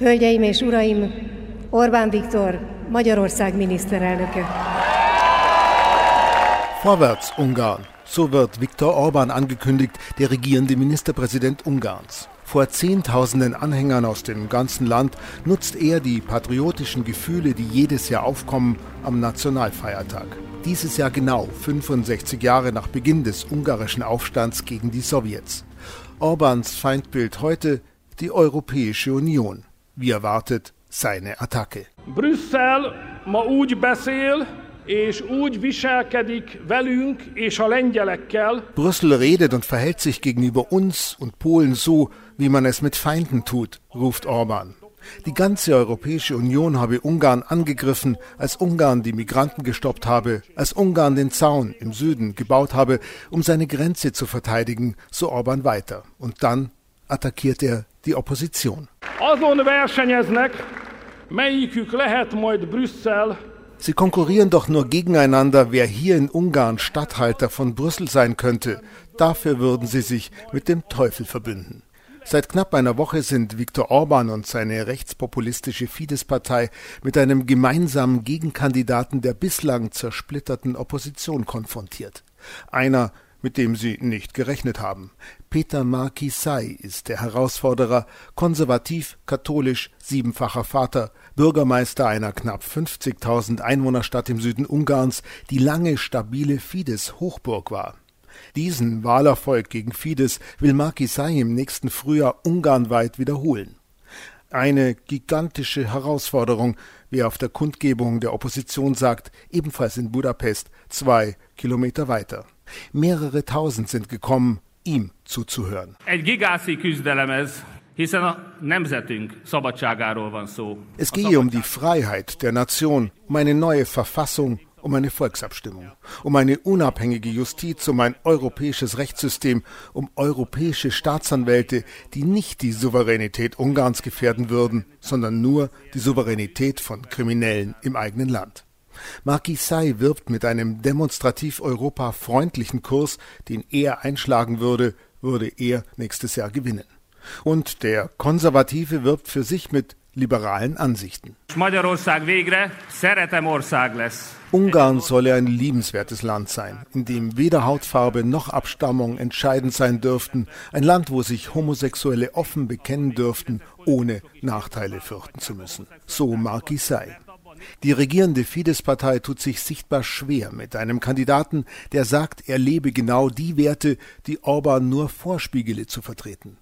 Hölgyeim és uraim, Orbán Viktor, Magyarország miniszterelnöke. Vorwärts, Ungarn. So wird Viktor Orban angekündigt, der regierende Ministerpräsident Ungarns. Vor Zehntausenden Anhängern aus dem ganzen Land nutzt er die patriotischen Gefühle, die jedes Jahr aufkommen, am Nationalfeiertag. Dieses Jahr genau 65 Jahre nach Beginn des ungarischen Aufstands gegen die Sowjets. Orbans Feindbild heute die Europäische Union. Wie erwartet, seine Attacke. Brüssel ma úgy beszél, és úgy viselkedik velünk és a lengyelekkel. Brüssel redet und verhält sich gegenüber uns und Polen so, wie man es mit Feinden tut, ruft Orban. Die ganze Europäische Union habe Ungarn angegriffen, als Ungarn die Migranten gestoppt habe, als Ungarn den Zaun im Süden gebaut habe, um seine Grenze zu verteidigen, so Orban weiter. Und dann attackiert er die Opposition. Azon versenyeznek, melyikük lehet majd Brüsszel Sie konkurrieren doch nur gegeneinander, wer hier in Ungarn Statthalter von Brüssel sein könnte. Dafür würden sie sich mit dem Teufel verbünden. Seit knapp einer Woche sind Viktor Orban und seine rechtspopulistische Fidesz-Partei mit einem gemeinsamen Gegenkandidaten der bislang zersplitterten Opposition konfrontiert. Einer, mit dem sie nicht gerechnet haben. Peter Markisai ist der Herausforderer, konservativ, katholisch, siebenfacher Vater, Bürgermeister einer knapp 50.000 Einwohnerstadt im Süden Ungarns, die lange stabile Fidesz-Hochburg war. Diesen Wahlerfolg gegen Fidesz will Markisai im nächsten Frühjahr ungarnweit wiederholen. Eine gigantische Herausforderung, wie er auf der Kundgebung der Opposition sagt, ebenfalls in Budapest, zwei Kilometer weiter. Mehrere tausend sind gekommen, ihm zuzuhören. Egy gigászi küzdelem ez, hiszen a nemzetünk szabadságáról van szó. Es gehe um die Freiheit der Nation, um eine neue Verfassung, um eine Volksabstimmung, um eine unabhängige Justiz, um ein europäisches Rechtssystem, um europäische Staatsanwälte, die nicht die Souveränität Ungarns gefährden würden, sondern nur die Souveränität von Kriminellen im eigenen Land. Marquis wirbt mit einem demonstrativ europafreundlichen Kurs, den er einschlagen würde, würde er nächstes Jahr gewinnen. Und der Konservative wirbt für sich mit liberalen Ansichten. Ungarn solle ein liebenswertes Land sein, in dem weder Hautfarbe noch Abstammung entscheidend sein dürften, ein Land, wo sich Homosexuelle offen bekennen dürften, ohne Nachteile fürchten zu müssen. So Marquis Die regierende Fidesz-Partei tut sich sichtbar schwer mit einem Kandidaten, der sagt, er lebe genau die Werte, die Orban nur vorspiegele zu vertreten.